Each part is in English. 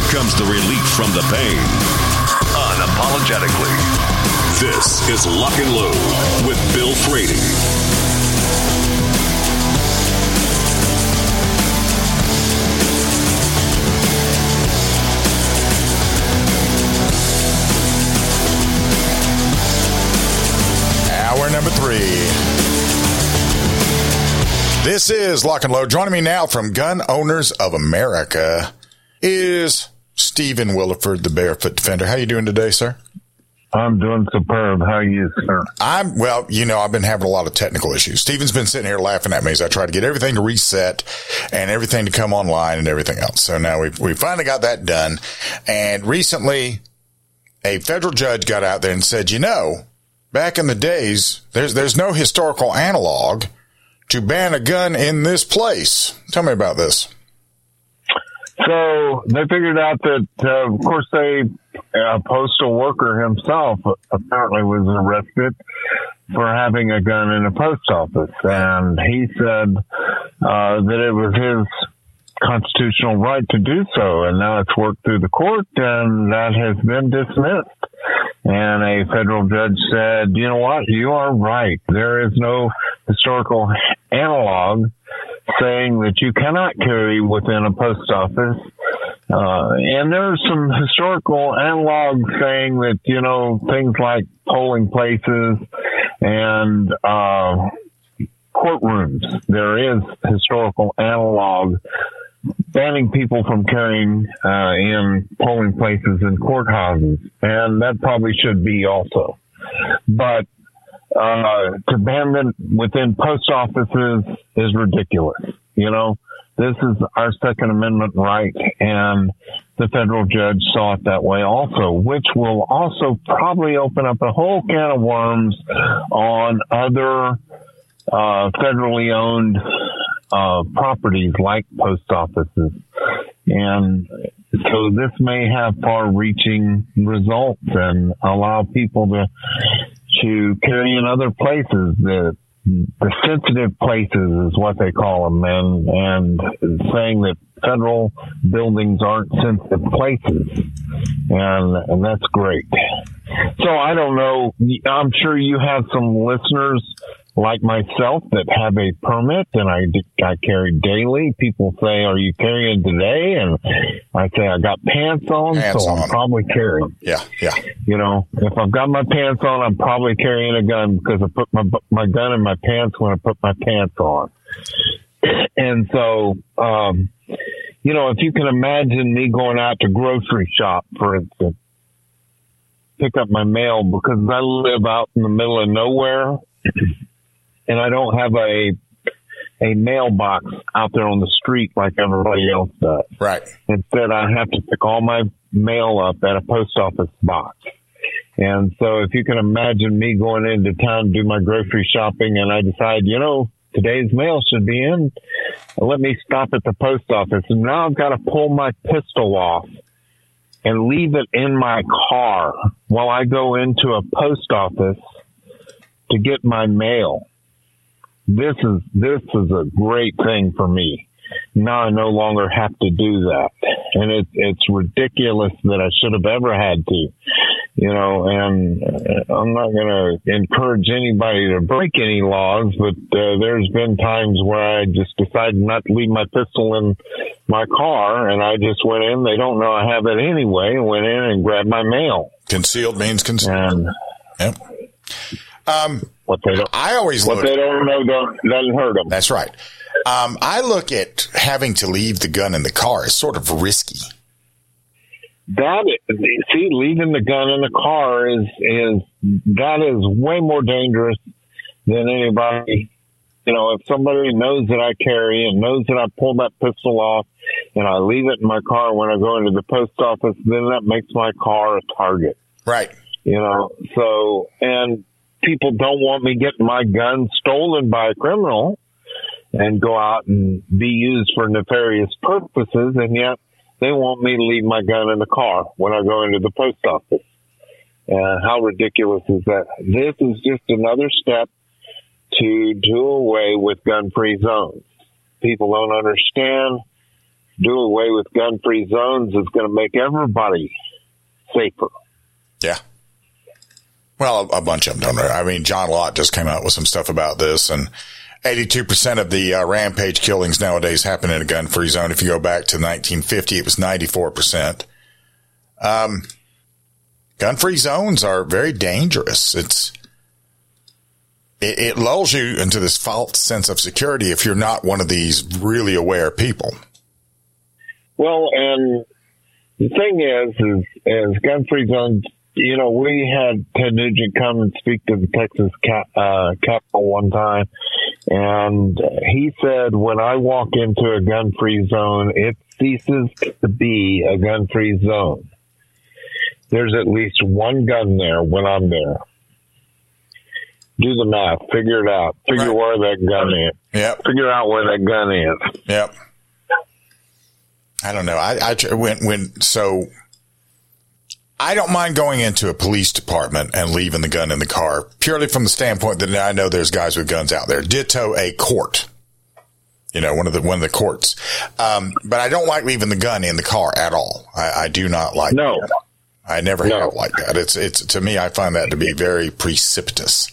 here comes the relief from the pain. Unapologetically. This is Lock and Load with Bill Frady. Hour number three. This is Lock and Load. Joining me now from Gun Owners of America is Stephen Willeford, the Barefoot Defender. How you doing today, sir? I'm doing superb. How are you, sir? I'm well. You know, I've been having a lot of technical issues. Stephen's been sitting here laughing at me as I try to get everything to reset and everything to come online and everything else. So now we we finally got that done. And recently, a federal judge got out there and said, you know, back in the days, there's there's no historical analog to ban a gun in this place. Tell me about this. So they figured out that, uh, of course, they a postal worker himself apparently was arrested for having a gun in a post office, and he said uh, that it was his constitutional right to do so, and now it's worked through the court, and that has been dismissed. And a federal judge said, you know what? You are right. There is no historical analog saying that you cannot carry within a post office. Uh, and there's some historical analog saying that, you know, things like polling places and, uh, courtrooms. There is historical analog banning people from carrying uh, in polling places and courthouses, and that probably should be also. But uh, them within post offices is ridiculous. You know, this is our Second Amendment right, and the federal judge saw it that way also, which will also probably open up a whole can of worms on other uh, federally owned uh, properties like post offices. And so this may have far reaching results and allow people to, to carry in other places that the sensitive places is what they call them and, and saying that federal buildings aren't sensitive places. And, and that's great. So I don't know. I'm sure you have some listeners like myself that have a permit and I, I carry daily. People say, are you carrying today? And I say, I got pants on, Pants so on. I'm probably carrying. Yeah, yeah. You know, if I've got my pants on, I'm probably carrying a gun because I put my, my gun in my pants when I put my pants on. And so, um, you know, if you can imagine me going out to grocery shop, for instance, pick up my mail because I live out in the middle of nowhere and I don't have a a mailbox out there on the street like everybody else does. Right. Instead, I have to pick all my mail up at a post office box. And so if you can imagine me going into town to do my grocery shopping and I decide, you know, today's mail should be in, let me stop at the post office. And now I've got to pull my pistol off and leave it in my car while I go into a post office to get my mail. This is, this is a great thing for me. Now I no longer have to do that. And it, it's ridiculous that I should have ever had to, you know, and uh, I'm not going to encourage anybody to break any laws, but uh, there's been times where I just decided not to leave my pistol in my car and I just went in. They don't know I have it anyway went in and grabbed my mail. Concealed means concealed. And Yep. Um, what they don't, I always what look. they don't know don't, doesn't hurt them. That's right. Um, I look at having to leave the gun in the car as sort of risky. That is, see, leaving the gun in the car is is that is way more dangerous than anybody. You know, if somebody knows that I carry and knows that I pull that pistol off and I leave it in my car when I go into the post office, then that makes my car a target. Right. You know, so, and people don't want me getting my gun stolen by a criminal and go out and be used for nefarious purposes, and yet they want me to leave my gun in the car when I go into the post office. Uh, how ridiculous is that? This is just another step to do away with gun-free zones. People don't understand. Do away with gun-free zones is going to make everybody safer. Yeah. Well, a, bunch of them don't. I mean, John Lott just came out with some stuff about this, and 82% of the uh, rampage killings nowadays happen in a gun-free zone. If you go back to 1950, it was 94%. Um, gun-free zones are very dangerous. It's it, it lulls you into this false sense of security if you're not one of these really aware people. Well, and the thing is, is, is gun-free zones you know, we had Ted Nugent come and speak to the Texas cap, uh, Capitol one time, and he said, when I walk into a gun free zone, it ceases to be a gun free zone. There's at least one gun there when I'm there. Do the math, figure it out, figure Right. where that gun is, Yep. figure out where that gun is. Yep. I don't know. I, I when when so I don't mind going into a police department and leaving the gun in the car purely from the standpoint that I know there's guys with guns out there. Ditto a court. You know, one of the one of the courts. Um, but I don't like leaving the gun in the car at all. I, I do not like No. that. I never No. have like that. It's it's to me I find that to be very precipitous.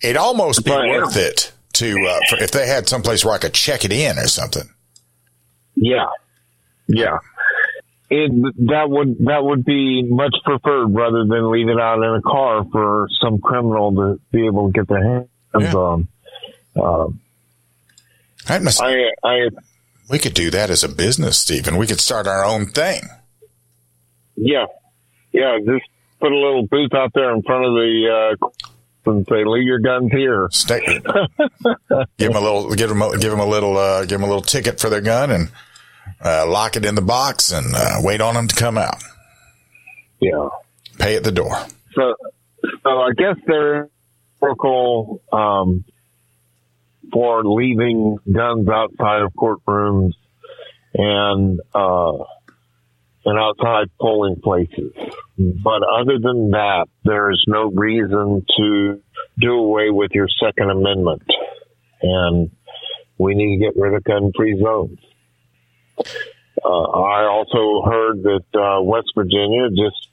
It'd almost be But- worth it to uh, for, if they had someplace where I could check it in or something. Yeah, yeah. It that would that would be much preferred rather than leave it out in a car for some criminal to be able to get their hands Yeah. on. Um, That must, I I we could do that as a business, Stephen. We could start our own thing. yeah yeah just put a little booth out there in front of the uh, and say leave your guns here. Stay, give them a little, give them, a, give them a little, uh, give them a little ticket for their gun and uh, lock it in the box and uh, wait on them to come out. Yeah. Pay at the door. So, so I guess they're protocol um, for leaving guns outside of courtrooms and uh, and outside polling places. But other than that, there is no reason to do away with your Second Amendment, and we need to get rid of gun-free zones. Uh, I also heard that uh, West Virginia just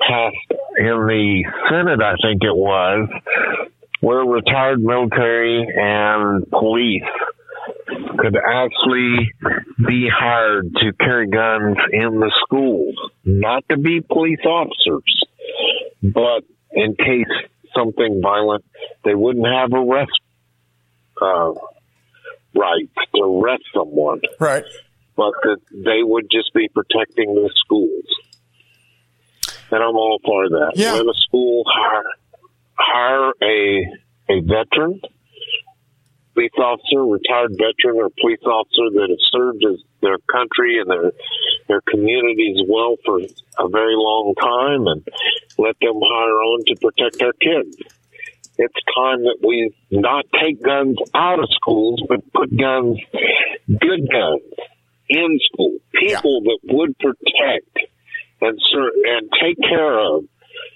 passed in the Senate, I think it was, where retired military and police could actually be hired to carry guns in the schools, not to be police officers, but in case something violent, they wouldn't have arrest uh, rights to arrest someone, Right. But that they would just be protecting the schools and I'm all for that. Yeah. Let a school hire hire a a veteran, police officer, retired veteran, or police officer that has served as their country and their their communities well for a very long time, and let them hire on to protect our kids. It's time that we not take guns out of schools, but put guns, good guns, in school. People that would protect and ser- and take care of.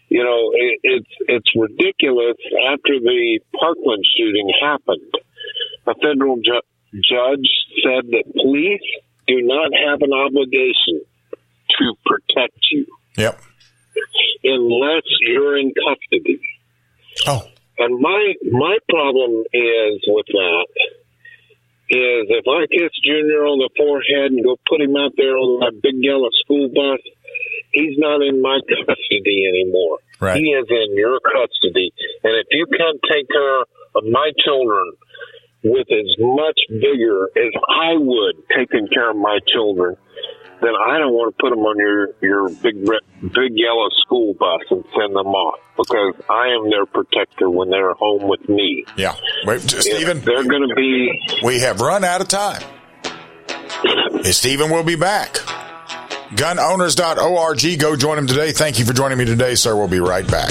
You know, it, it's it's ridiculous. After the Parkland shooting happened, a federal ju- judge said that police do not have an obligation to protect you Yep. unless you're in custody. Oh, And my my problem is with that is if I kiss Junior on the forehead and go put him out there on that big yellow school bus, he's not in my custody anymore. Right. He is in your custody. And if you can't take care of my children with as much vigor as I would taking care of my children, then I don't want to put them on your your big red, big yellow school bus and send them off because I am their protector when they're home with me. yeah. Wait, Stephen, they're going to be we have run out of time. Stephen will be back. Gunowners.org. Go join him today. Thank you for joining me today, sir. We'll be right back.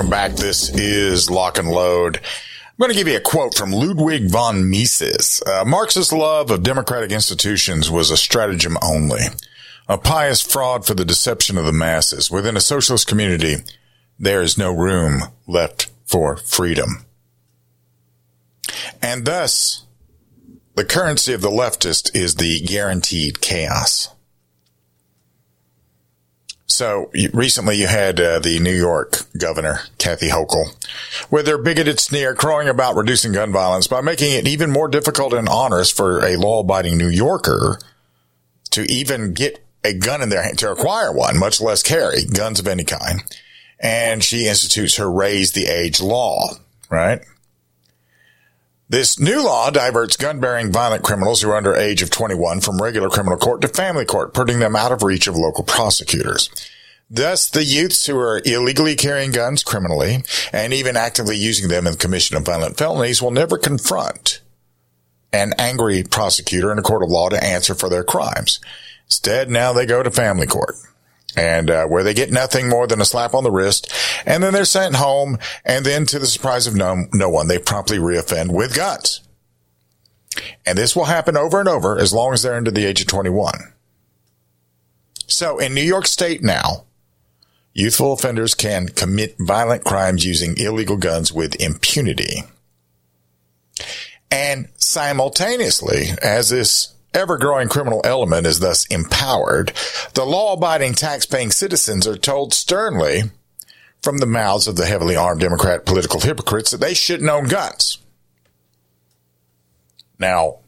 welcome back. This is Lock and Load. I'm going to give you a quote from Ludwig von Mises. Uh, Marx's love of democratic institutions was a stratagem only, a pious fraud for the deception of the masses. Within a socialist community, there is no room left for freedom. And thus, the currency of the leftist is the guaranteed chaos. So recently you had uh, the New York governor, Kathy Hochul, with her bigoted sneer crowing about reducing gun violence by making it even more difficult and onerous for a law abiding New Yorker to even get a gun in their hand, to acquire one, much less carry guns of any kind. And she institutes her raise the age law, right? This new law diverts gun-bearing violent criminals who are under age of 21 from regular criminal court to family court, putting them out of reach of local prosecutors. Thus, the youths who are illegally carrying guns criminally and even actively using them in the commission of violent felonies will never confront an angry prosecutor in a court of law to answer for their crimes. Instead, now they go to family court and uh, where they get nothing more than a slap on the wrist, and then they're sent home, and then to the surprise of no, no one, they promptly reoffend with guns. And this will happen over and over as long as they're under the age of 21. So in New York State now, youthful offenders can commit violent crimes using illegal guns with impunity. And simultaneously, as this ever growing criminal element is thus empowered, the law abiding tax paying citizens are told sternly from the mouths of the heavily armed Democrat political hypocrites that they shouldn't own guns. Now,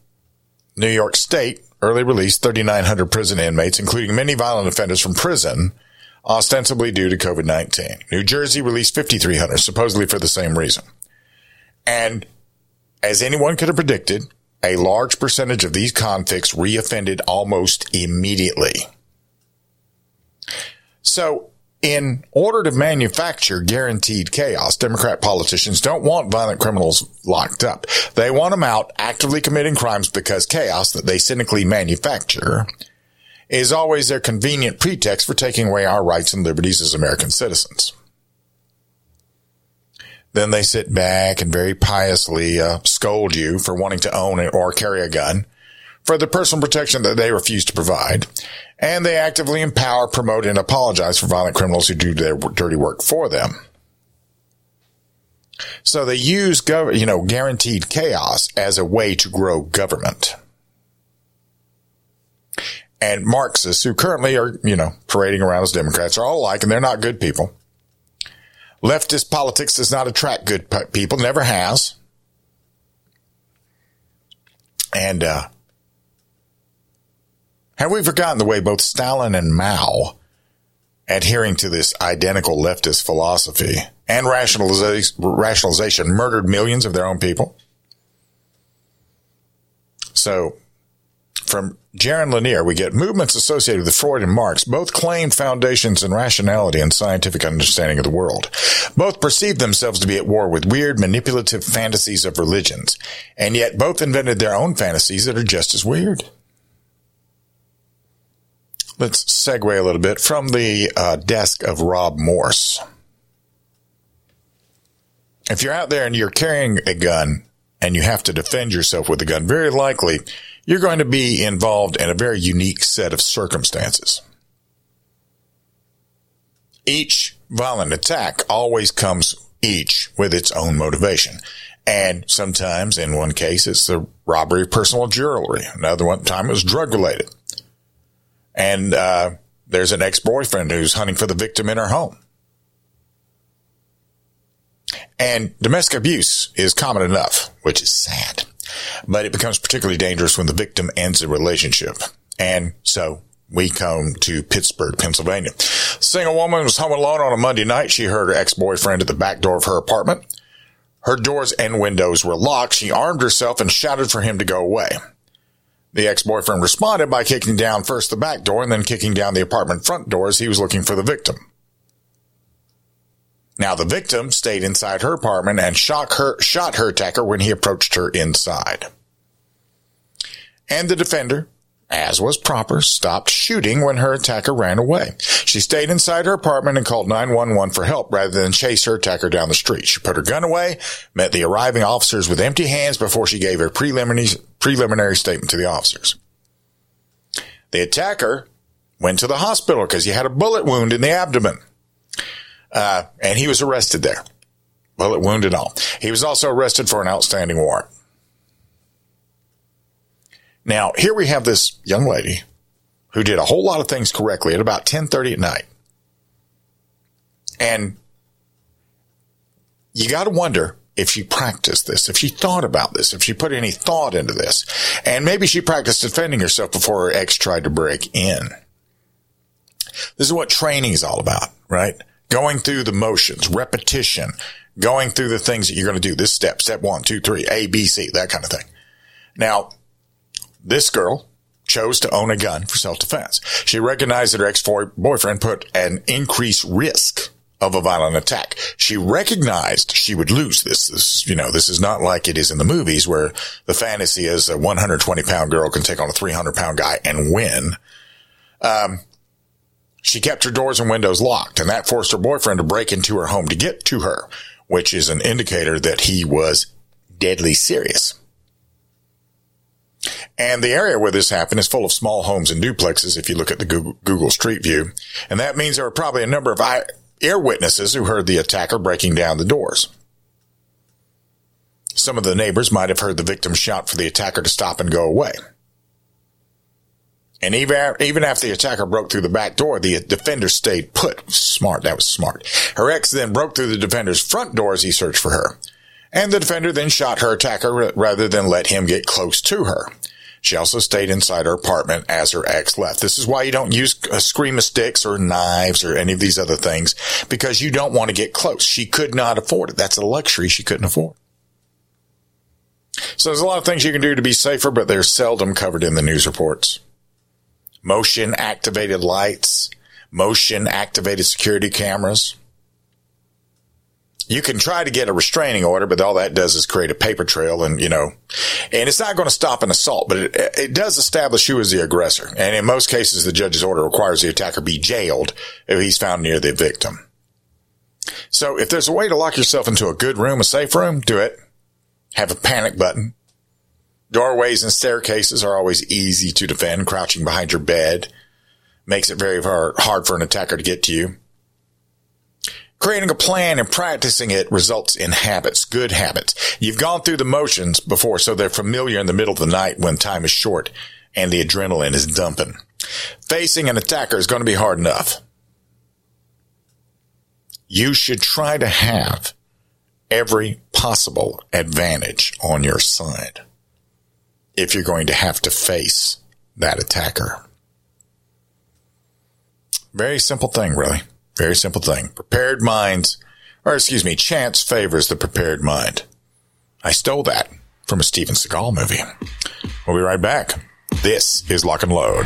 New York State early released 3,900 prison inmates, including many violent offenders from prison, ostensibly due to COVID-19. New Jersey released 5,300, supposedly for the same reason. And as anyone could have predicted, a large percentage of these convicts reoffended almost immediately. So, in order to manufacture guaranteed chaos, Democrat politicians don't want violent criminals locked up. They want them out actively committing crimes because chaos that they cynically manufacture is always their convenient pretext for taking away our rights and liberties as American citizens. Then they sit back and very piously uh, scold you for wanting to own or carry a gun for the personal protection that they refuse to provide. And they actively empower, promote, and apologize for violent criminals who do their dirty work for them. So they use, gov- you know, guaranteed chaos as a way to grow government. And Marxists, who currently are, you know, parading around as Democrats, are all alike, and they're not good people. Leftist politics does not attract good people, never has. And uh, have we forgotten the way both Stalin and Mao, adhering to this identical leftist philosophy and rationalization, rationalization murdered millions of their own people? So from Jaron Lanier, we get movements associated with Freud and Marx both claim foundations in rationality and scientific understanding of the world. Both perceived themselves to be at war with weird, manipulative fantasies of religions, and yet both invented their own fantasies that are just as weird. Let's segue a little bit from the uh, desk of Rob Morse. If you're out there and you're carrying a gun and you have to defend yourself with a gun, very likely you're going to be involved in a very unique set of circumstances. Each violent attack always comes each with its own motivation. And sometimes in one case, it's the robbery of personal jewelry. Another one time it was drug related. And, uh, there's an ex-boyfriend who's hunting for the victim in her home. And domestic abuse is common enough, which is sad but it becomes particularly dangerous when the victim ends a relationship. And so we come to Pittsburgh, Pennsylvania. Single woman was home alone on a Monday night. She heard her ex-boyfriend at the back door of her apartment. Her doors and windows were locked. She armed herself and shouted for him to go away. The ex-boyfriend responded by kicking down first the back door and then kicking down the apartment front door as he was looking for the victim. Now the victim stayed inside her apartment and shot her, shot her attacker when he approached her inside. And the defender, as was proper, stopped shooting when her attacker ran away. She stayed inside her apartment and called 911 for help rather than chase her attacker down the street. She put her gun away, met the arriving officers with empty hands before she gave a preliminary, preliminary statement to the officers. The attacker went to the hospital because he had a bullet wound in the abdomen. Uh, and he was arrested there. Bullet wound and all. He was also arrested for an outstanding warrant. Now, here we have this young lady who did a whole lot of things correctly at about 10:30 at night. And you got to wonder if she practiced this, if she thought about this, if she put any thought into this. And maybe she practiced defending herself before her ex tried to break in. This is what training is all about, right? Going through the motions, repetition, going through the things that you're going to do. This step, step one, two, three, A, B, C, that kind of thing. Now, this girl chose to own a gun for self defense. She recognized that her ex boyfriend put an increased risk of a violent attack. She recognized she would lose this. This, you know, this is not like it is in the movies where the fantasy is a 120 pound girl can take on a 300 pound guy and win. Um, she kept her doors and windows locked and that forced her boyfriend to break into her home to get to her, which is an indicator that he was deadly serious. And the area where this happened is full of small homes and duplexes if you look at the Google, Google Street View. And that means there were probably a number of ear witnesses who heard the attacker breaking down the doors. Some of the neighbors might have heard the victim shout for the attacker to stop and go away. And even, even after the attacker broke through the back door, the defender stayed put. Smart. That was smart. Her ex then broke through the defender's front door as he searched for her. And the defender then shot her attacker rather than let him get close to her. She also stayed inside her apartment as her ex left. This is why you don't use a scream of sticks or knives or any of these other things because you don't want to get close. She could not afford it. That's a luxury she couldn't afford. So there's a lot of things you can do to be safer, but they're seldom covered in the news reports. Motion activated lights, motion activated security cameras, you can try to get a restraining order, but all that does is create a paper trail and, you know, and it's not going to stop an assault, but it, it does establish who is the aggressor. And in most cases, the judge's order requires the attacker be jailed if he's found near the victim. So if there's a way to lock yourself into a good room, a safe room, do it. Have a panic button. Doorways and staircases are always easy to defend. Crouching behind your bed makes it very hard for an attacker to get to you. Creating a plan and practicing it results in habits, good habits. You've gone through the motions before, so they're familiar in the middle of the night when time is short and the adrenaline is dumping. Facing an attacker is going to be hard enough. You should try to have every possible advantage on your side if you're going to have to face that attacker. Very simple thing, really. Very simple thing. Prepared minds, or excuse me, chance favors the prepared mind. I stole that from a Steven Seagal movie. We'll be right back. This is Lock and Load.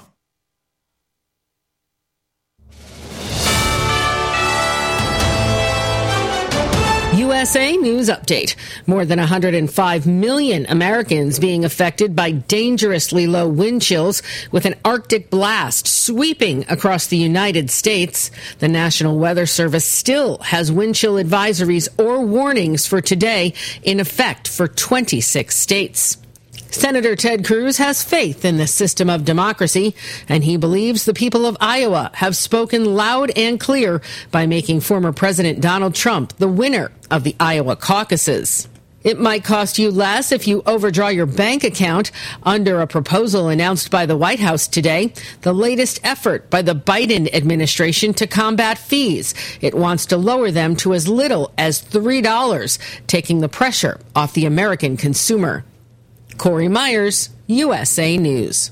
USA News Update. More than 105 million Americans being affected by dangerously low wind chills with an Arctic blast sweeping across the United States. The National Weather Service still has wind chill advisories or warnings for today in effect for 26 states. Senator Ted Cruz has faith in the system of democracy, and he believes the people of Iowa have spoken loud and clear by making former President Donald Trump the winner of the Iowa caucuses. It might cost you less if you overdraw your bank account under a proposal announced by the White House today, the latest effort by the Biden administration to combat fees. It wants to lower them to as little as $3, taking the pressure off the American consumer. Corey Myers, USA News.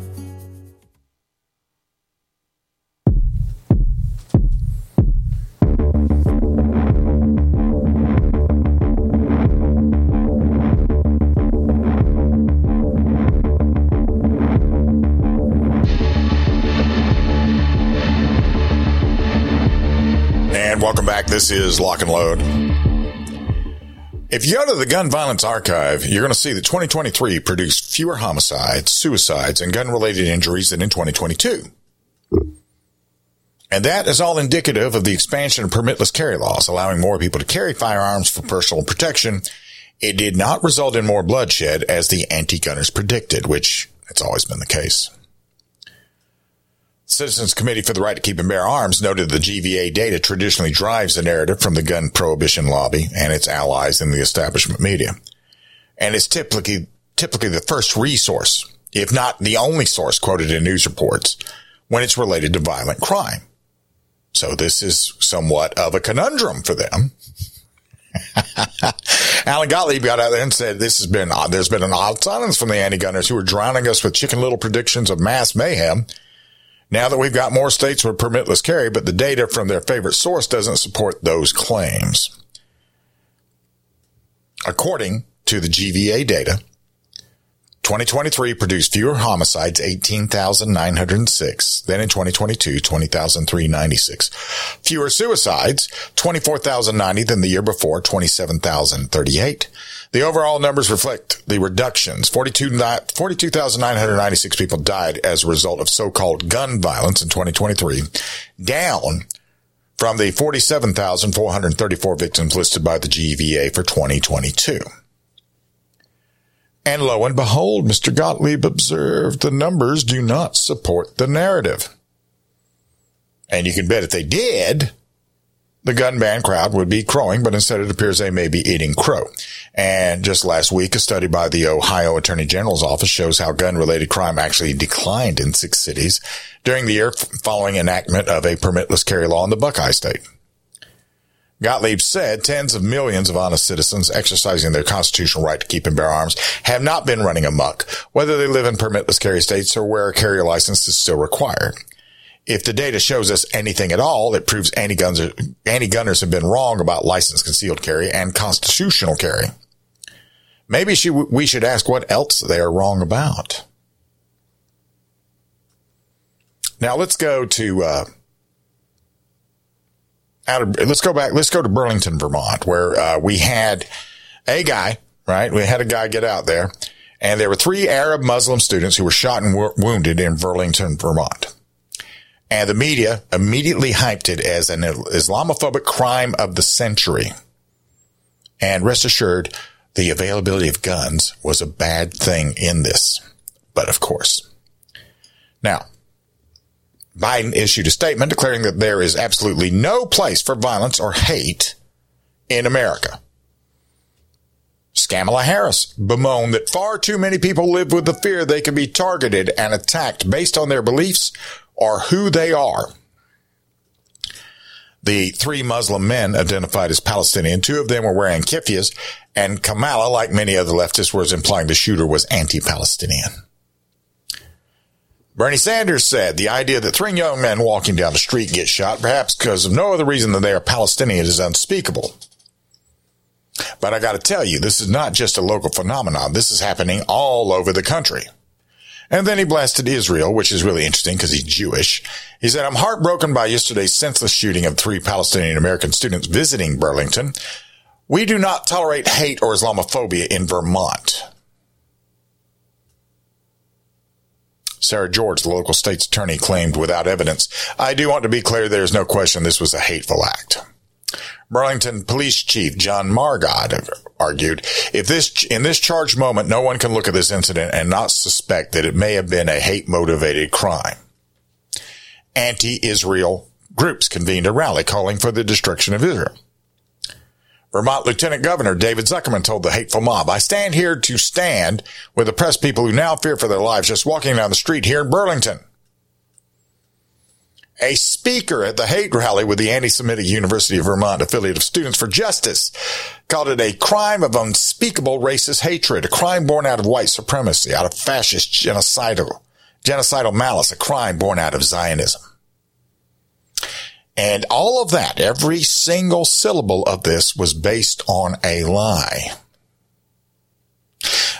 Back. This is Lock and Load. If you go to the Gun Violence Archive, you're going to see that 2023 produced fewer homicides, suicides, and gun related injuries than in 2022. And that is all indicative of the expansion of permitless carry laws, allowing more people to carry firearms for personal protection. It did not result in more bloodshed as the anti-gunners predicted, which it's always been the case. Citizens Committee for the Right to Keep and Bear Arms noted the GVA data traditionally drives the narrative from the gun prohibition lobby and its allies in the establishment media. And it's typically, typically the first resource, if not the only source quoted in news reports when it's related to violent crime. So this is somewhat of a conundrum for them. Alan Gottlieb got out there and said, this has been, there's been an odd silence from the anti-gunners who are drowning us with chicken little predictions of mass mayhem. Now that we've got more states with permitless carry, but the data from their favorite source doesn't support those claims. According to the GVA data, 2023 produced fewer homicides, 18,906, than in 2022, 20,396. Fewer suicides, 24,090 than the year before, 27,038. The overall numbers reflect the reductions. 42,996 people died as a result of so-called gun violence in 2023, down from the 47,434 victims listed by the GVA for 2022. And lo and behold, Mr. Gottlieb observed the numbers do not support the narrative. And you can bet if they did, the gun ban crowd would be crowing, but instead it appears they may be eating crow. And just last week, a study by the Ohio Attorney General's office shows how gun related crime actually declined in six cities during the year following enactment of a permitless carry law in the Buckeye state. Gottlieb said tens of millions of honest citizens exercising their constitutional right to keep and bear arms have not been running amok, whether they live in permitless carry states or where a carry license is still required. If the data shows us anything at all, it proves anti-guns, anti-gunners have been wrong about licensed concealed carry and constitutional carry. Maybe she, we should ask what else they are wrong about. Now let's go to, uh, out of, let's go back, let's go to Burlington, Vermont, where, uh, we had a guy, right? We had a guy get out there and there were three Arab Muslim students who were shot and wo- wounded in Burlington, Vermont. And the media immediately hyped it as an Islamophobic crime of the century. And rest assured, the availability of guns was a bad thing in this. But of course. Now, Biden issued a statement declaring that there is absolutely no place for violence or hate in America. Kamala Harris bemoaned that far too many people live with the fear they can be targeted and attacked based on their beliefs or who they are. The three Muslim men identified as Palestinian, two of them were wearing keffiyehs, and Kamala, like many other leftists, was implying the shooter was anti-Palestinian. Bernie Sanders said the idea that three young men walking down the street get shot, perhaps because of no other reason than they are Palestinian, is unspeakable. But I got to tell you, this is not just a local phenomenon. This is happening all over the country. And then he blasted Israel, which is really interesting because he's Jewish. He said, I'm heartbroken by yesterday's senseless shooting of three Palestinian American students visiting Burlington. We do not tolerate hate or Islamophobia in Vermont. Sarah George, the local state's attorney, claimed without evidence, I do want to be clear there is no question this was a hateful act. Burlington Police Chief John Murad argued, if this, in this charged moment, no one can look at this incident and not suspect that it may have been a hate motivated crime. Anti-Israel groups convened a rally calling for the destruction of Israel. Vermont Lieutenant Governor David Zuckerman told the hateful mob, I stand here to stand with press people who now fear for their lives just walking down the street here in Burlington a speaker at the hate rally with the anti-Semitic University of Vermont affiliate of Students for Justice called it a crime of unspeakable racist hatred, a crime born out of white supremacy, out of fascist genocidal, genocidal malice, a crime born out of Zionism. And all of that, every single syllable of this was based on a lie.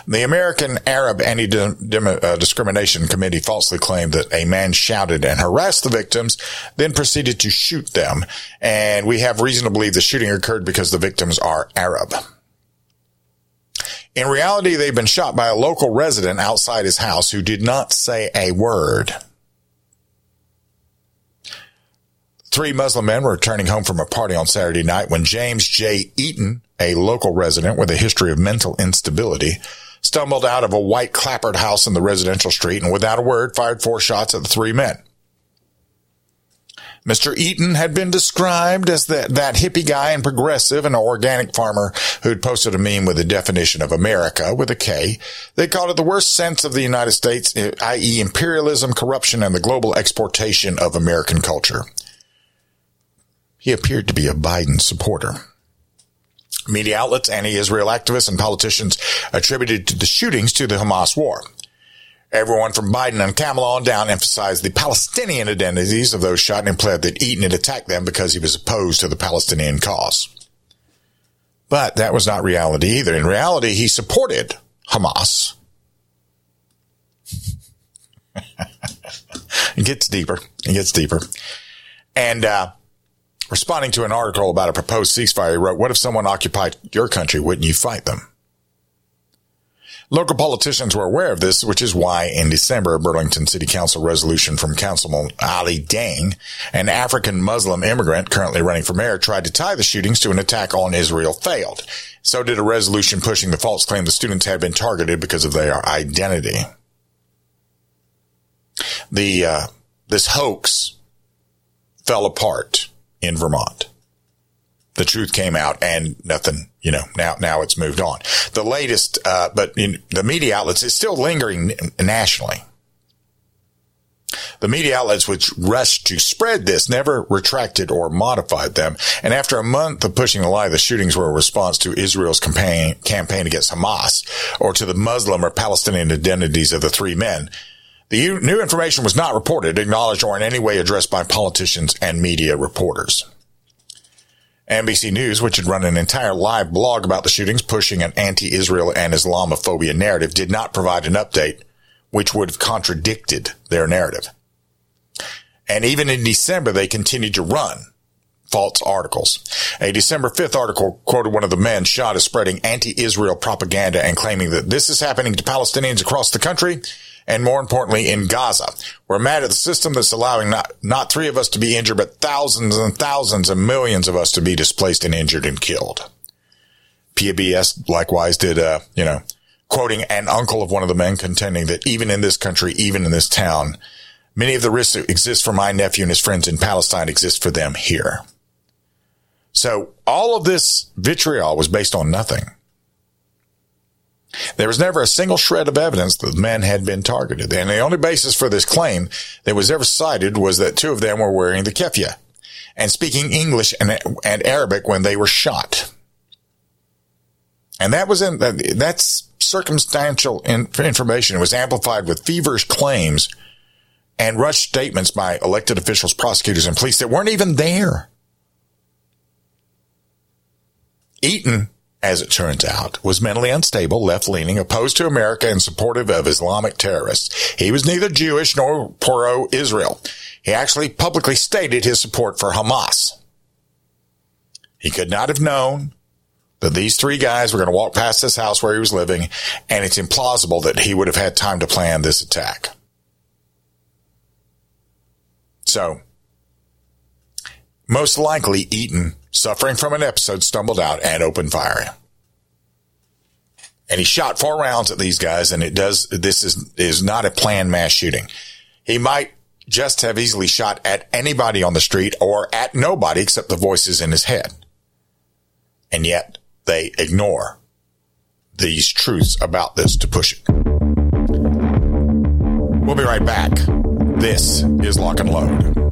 The American Arab Anti-Discrimination uh, Committee falsely claimed that a man shouted and harassed the victims, then proceeded to shoot them. And we have reason to believe the shooting occurred because the victims are Arab. In reality, they've been shot by a local resident outside his house who did not say a word. Three Muslim men were returning home from a party on Saturday night when James J. Eaton, a local resident with a history of mental instability, stumbled out of a white clapboard house in the residential street and without a word fired four shots at the three men. Mr. Eaton had been described as that, that hippie guy and progressive and organic farmer who'd posted a meme with the definition of America with a K. They called it the worst sense of the United States, i.e. imperialism, corruption, and the global exportation of American culture. He appeared to be a Biden supporter. Media outlets, anti-Israel activists, and politicians attributed the shootings to the Hamas war. Everyone from Biden and Kamala on down emphasized the Palestinian identities of those shot and implied that Eaton had attacked them because he was opposed to the Palestinian cause. But that was not reality either. In reality, he supported Hamas. it gets deeper. It gets deeper. And, uh, Responding to an article about a proposed ceasefire, he wrote, what if someone occupied your country? Wouldn't you fight them? Local politicians were aware of this, which is why in December, a Burlington City Council resolution from Councilman Ali Dieng, an African Muslim immigrant currently running for mayor, tried to tie the shootings to an attack on Israel failed. So did a resolution pushing the false claim the students had been targeted because of their identity. The, uh, this hoax fell apart in Vermont. The truth came out and nothing, you know, now, now it's moved on. The latest, uh, but in the media outlets is still lingering nationally. The media outlets which rushed to spread this never retracted or modified them. And after a month of pushing the lie, the shootings were a response to Israel's campaign, campaign against Hamas or to the Muslim or Palestinian identities of the three men The new information was not reported, acknowledged, or in any way addressed by politicians and media reporters. NBC News, which had run an entire live blog about the shootings pushing an anti-Israel and Islamophobia narrative, did not provide an update which would have contradicted their narrative. And even in December, they continued to run false articles. A December 5th article quoted one of the men shot as spreading anti-Israel propaganda and claiming that this is happening to Palestinians across the country and more importantly in Gaza. We're mad at the system that's allowing not, not three of us to be injured, but thousands and thousands and millions of us to be displaced and injured and killed. PBS likewise did, uh, you know, quoting an uncle of one of the men contending that even in this country, even in this town, many of the risks that exist for my nephew and his friends in Palestine exist for them here. So all of this vitriol was based on nothing. There was never a single shred of evidence that the men had been targeted. And the only basis for this claim that was ever cited was that two of them were wearing the keffiyeh and speaking English and, and Arabic when they were shot. And that was in, that's circumstantial information. It was amplified with feverish claims and rushed statements by elected officials, prosecutors, and police that weren't even there. Eaton, as it turns out, was mentally unstable, left leaning, opposed to America, and supportive of Islamic terrorists. He was neither Jewish nor pro Israel. He actually publicly stated his support for Hamas. He could not have known that these three guys were going to walk past his house where he was living, and it's implausible that he would have had time to plan this attack. So, most likely Eaton suffering from an episode, stumbled out and opened fire. And he shot four rounds at these guys, and it does, this is, is not a planned mass shooting. He might just have easily shot at anybody on the street or at nobody except the voices in his head. And yet they ignore these truths about this to push it. We'll be right back. This is Lock and Load.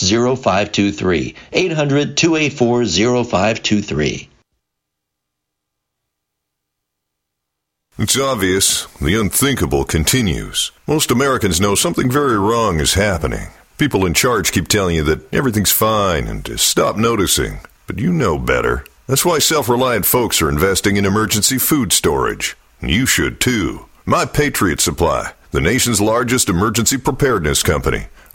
0523. 800 284 0523. It's obvious. The unthinkable continues. Most Americans know something very wrong is happening. People in charge keep telling you that everything's fine and to stop noticing. But you know better. That's why self reliant folks are investing in emergency food storage. And you should too. My Patriot Supply. The nation's largest emergency preparedness company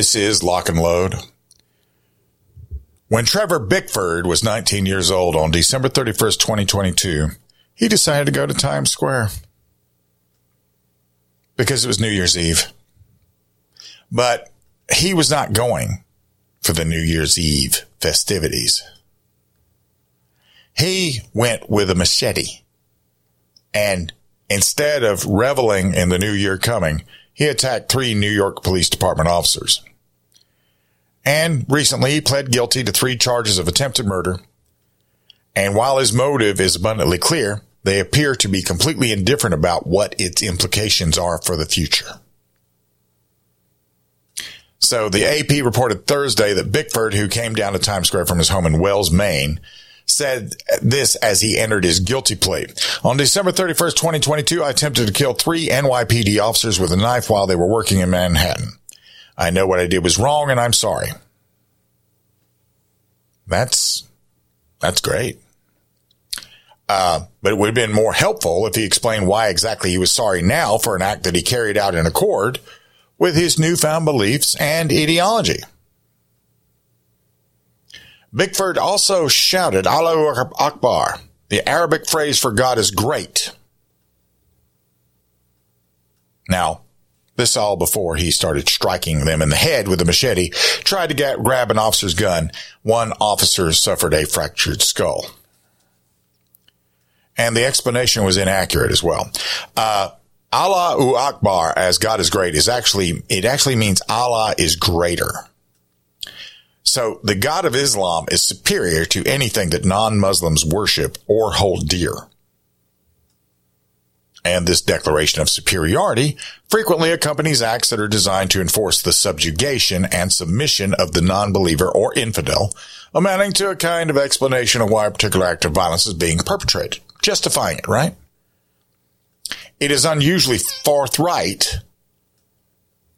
This is Lock and Load. When Trevor Bickford was 19 years old on December 31st, 2022, he decided to go to Times Square because it was New Year's Eve. But he was not going for the New Year's Eve festivities. He went with a machete and instead of reveling in the new year coming, he attacked three New York Police Department officers. And recently he pled guilty to three charges of attempted murder. And while his motive is abundantly clear, they appear to be completely indifferent about what its implications are for the future. So the AP reported Thursday that Bickford, who came down to Times Square from his home in Wells, Maine, said this as he entered his guilty plea. On December 31st, 2022, I attempted to kill three NYPD officers with a knife while they were working in Manhattan. I know what I did was wrong and I'm sorry. That's, that's great. Uh, but it would have been more helpful if he explained why exactly he was sorry now for an act that he carried out in accord with his newfound beliefs and ideology. Bickford also shouted Allahu Akbar, the Arabic phrase for God is great. Now, this all before he started striking them in the head with a machete, tried to get, grab an officer's gun. One officer suffered a fractured skull. And the explanation was inaccurate as well. Uh, u Akbar, as God is great, is actually, it actually means Allah is greater. So the God of Islam is superior to anything that non-Muslims worship or hold dear. And this declaration of superiority frequently accompanies acts that are designed to enforce the subjugation and submission of the non-believer or infidel, amounting to a kind of explanation of why a particular act of violence is being perpetrated, justifying it, right? It is unusually forthright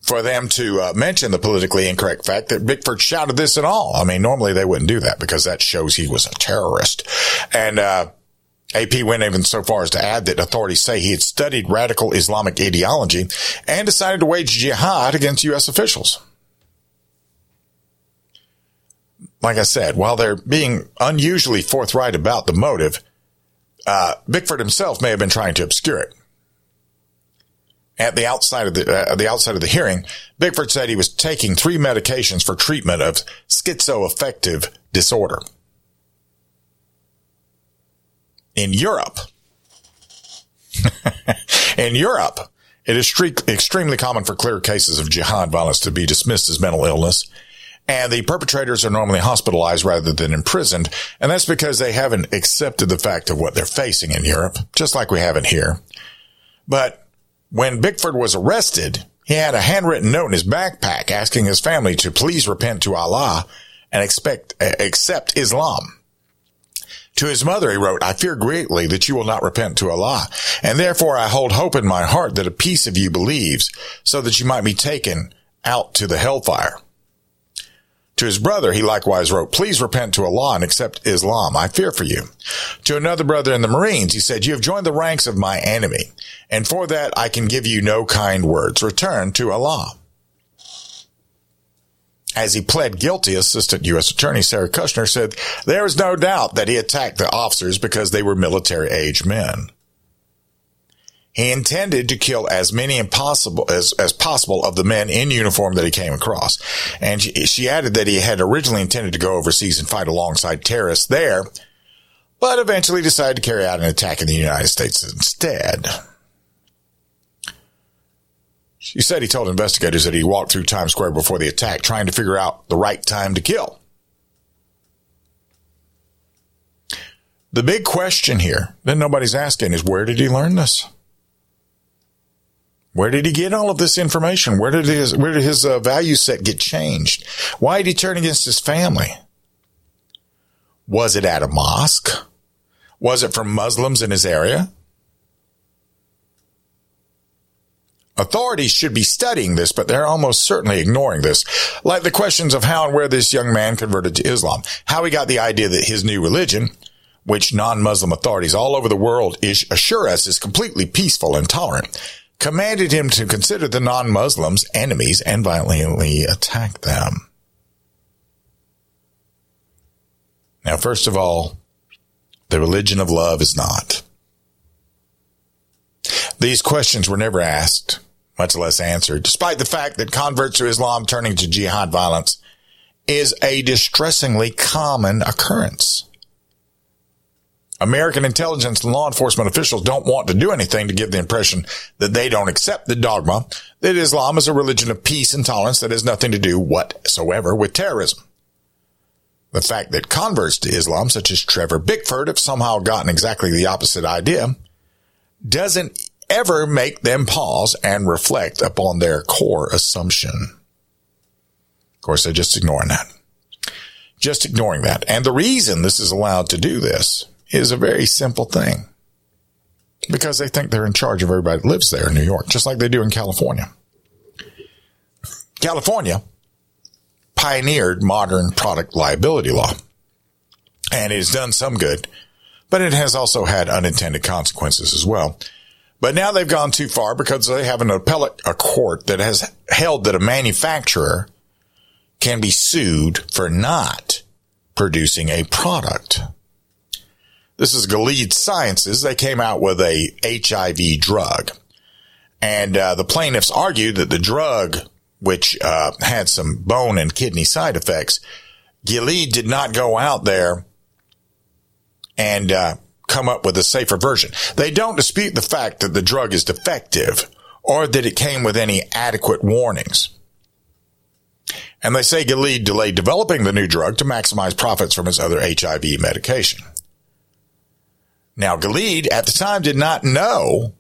for them to uh, mention the politically incorrect fact that Bickford shouted this at all. I mean, normally they wouldn't do that because that shows he was a terrorist. And, uh, AP went even so far as to add that authorities say he had studied radical Islamic ideology and decided to wage jihad against U.S. officials. Like I said, while they're being unusually forthright about the motive, uh, Bickford himself may have been trying to obscure it. At the outside of the uh, the outside of the hearing, Bickford said he was taking three medications for treatment of schizoaffective disorder. In Europe, in Europe, It is extremely common for clear cases of jihad violence to be dismissed as mental illness. And the perpetrators are normally hospitalized rather than imprisoned. And that's because they haven't accepted the fact of what they're facing in Europe, just like we haven't here. But when Bickford was arrested, he had a handwritten note in his backpack asking his family to please repent to Allah and expect, accept Islam. To his mother, he wrote, I fear greatly that you will not repent to Allah, and therefore I hold hope in my heart that a piece of you believes, so that you might be taken out to the hellfire. To his brother, he likewise wrote, Please repent to Allah and accept Islam. I fear for you. To another brother in the Marines, he said, You have joined the ranks of my enemy, and for that I can give you no kind words. Return to Allah. As he pled guilty, Assistant U.S. Attorney Sarah Kushner said there is no doubt that he attacked the officers because they were military age men. He intended to kill as many impossible as, as possible of the men in uniform that he came across. And she, she added that he had originally intended to go overseas and fight alongside terrorists there, but eventually decided to carry out an attack in the United States instead. She said he told investigators that he walked through Times Square before the attack, trying to figure out the right time to kill. The big question here that nobody's asking is where did he learn this? Where did he get all of this information? Where did his where did his uh, value set get changed? Why did he turn against his family? Was it at a mosque? Was it from Muslims in his area? Authorities should be studying this, but they're almost certainly ignoring this. Like the questions of how and where this young man converted to Islam, how he got the idea that his new religion, which non-Muslim authorities all over the world assure us is completely peaceful and tolerant, commanded him to consider the non-Muslims enemies and violently attack them. Now, first of all, the religion of love is not. These questions were never asked, much less answered, despite the fact that converts to Islam turning to jihad violence is a distressingly common occurrence. American intelligence and law enforcement officials don't want to do anything to give the impression that they don't accept the dogma that Islam is a religion of peace and tolerance that has nothing to do whatsoever with terrorism. The fact that converts to Islam, such as Trevor Bickford, have somehow gotten exactly the opposite idea doesn't ever make them pause and reflect upon their core assumption. Of course, they're just ignoring that. Just ignoring that. And the reason this is allowed to do this is a very simple thing. Because they think they're in charge of everybody that lives there in New York, just like they do in California. California pioneered modern product liability law. And it has done some good, but it has also had unintended consequences as well. But now they've gone too far because they have an appellate a court that has held that a manufacturer can be sued for not producing a product. This is Gilead Sciences. They came out with a HIV drug. And uh, the plaintiffs argued that the drug, which uh, had some bone and kidney side effects, Gilead did not go out there and uh, come up with a safer version. They don't dispute the fact that the drug is defective or that it came with any adequate warnings. And they say Gilead delayed developing the new drug to maximize profits from its other HIV medication. Now, Gilead at the time did not know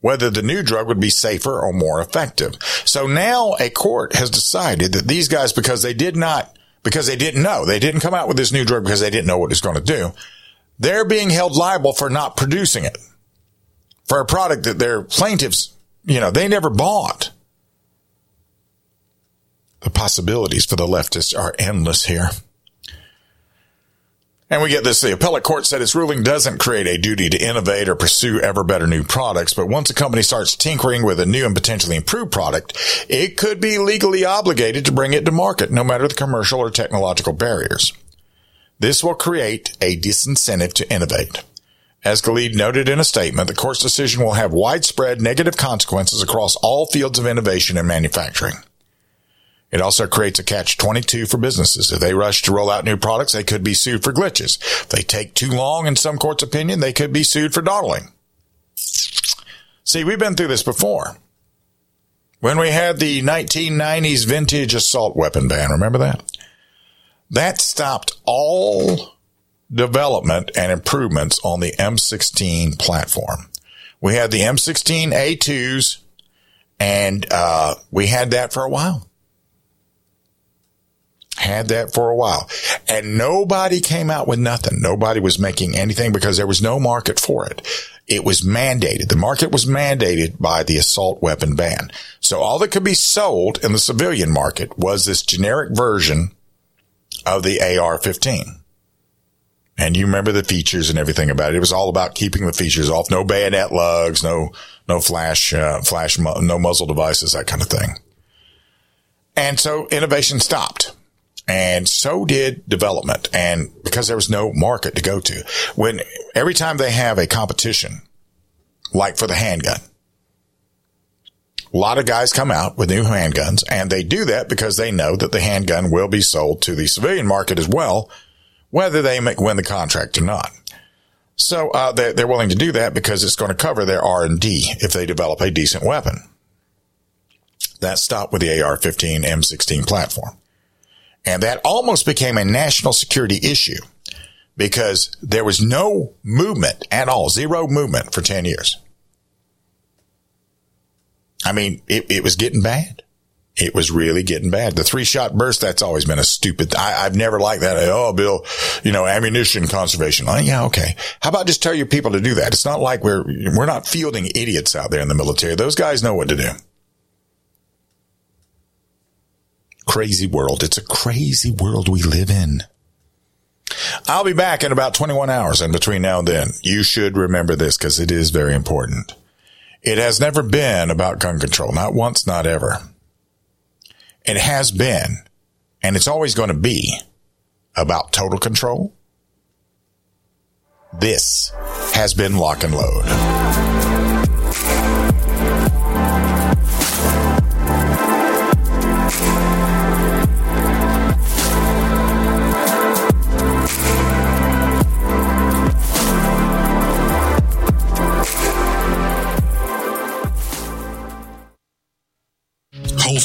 whether the new drug would be safer or more effective. So now a court has decided that these guys, because they did not, because they didn't know, they didn't come out with this new drug because they didn't know what it was going to do. They're being held liable for not producing it for a product that their plaintiffs, you know, they never bought. The possibilities for the leftists are endless here. And we get this. The appellate court said its ruling doesn't create a duty to innovate or pursue ever better new products. But once a company starts tinkering with a new and potentially improved product, it could be legally obligated to bring it to market, no matter the commercial or technological barriers. This will create a disincentive to innovate. As Gilead noted in a statement, the court's decision will have widespread negative consequences across all fields of innovation and manufacturing. It also creates a catch 22 for businesses. If they rush to roll out new products, they could be sued for glitches. If they take too long, in some courts' opinion, they could be sued for dawdling. See, we've been through this before. when we had the 1990s vintage assault weapon ban. Remember that? That stopped all development and improvements on the M16 platform. We had the M16 A2s and, uh, we had that for a while. Had that for a while and nobody came out with nothing. Nobody was making anything because there was no market for it. It was mandated. The market was mandated by the assault weapon ban. So all that could be sold in the civilian market was this generic version of the AR-15. And you remember the features and everything about it. It was all about keeping the features off. No bayonet lugs, no, no flash, uh, flash, no muzzle devices, that kind of thing. And so innovation stopped. And so did development. And because there was no market to go to, when every time they have a competition, like for the handgun, a lot of guys come out with new handguns and they do that because they know that the handgun will be sold to the civilian market as well, whether they win the contract or not. So uh, they're, they're willing to do that because it's going to cover their R and D if they develop a decent weapon. That stopped with the AR-15 M16 platform. And that almost became a national security issue because there was no movement at all, zero movement for 10 years. I mean, it, it was getting bad. It was really getting bad. The three shot burst, that's always been a stupid, I, have never liked that. Oh, Bill, you know, ammunition conservation. Oh, yeah, okay. How about just tell your people to do that? It's not like we're, we're not fielding idiots out there in the military. Those guys know what to do. crazy world. It's a crazy world we live in. I'll be back in about 21 hours and between now and then. You should remember this because it is very important. It has never been about gun control. Not once, not ever. It has been, and it's always going to be about total control. This has been lock and load.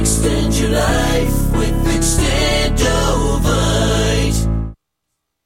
Extend your life with Extend.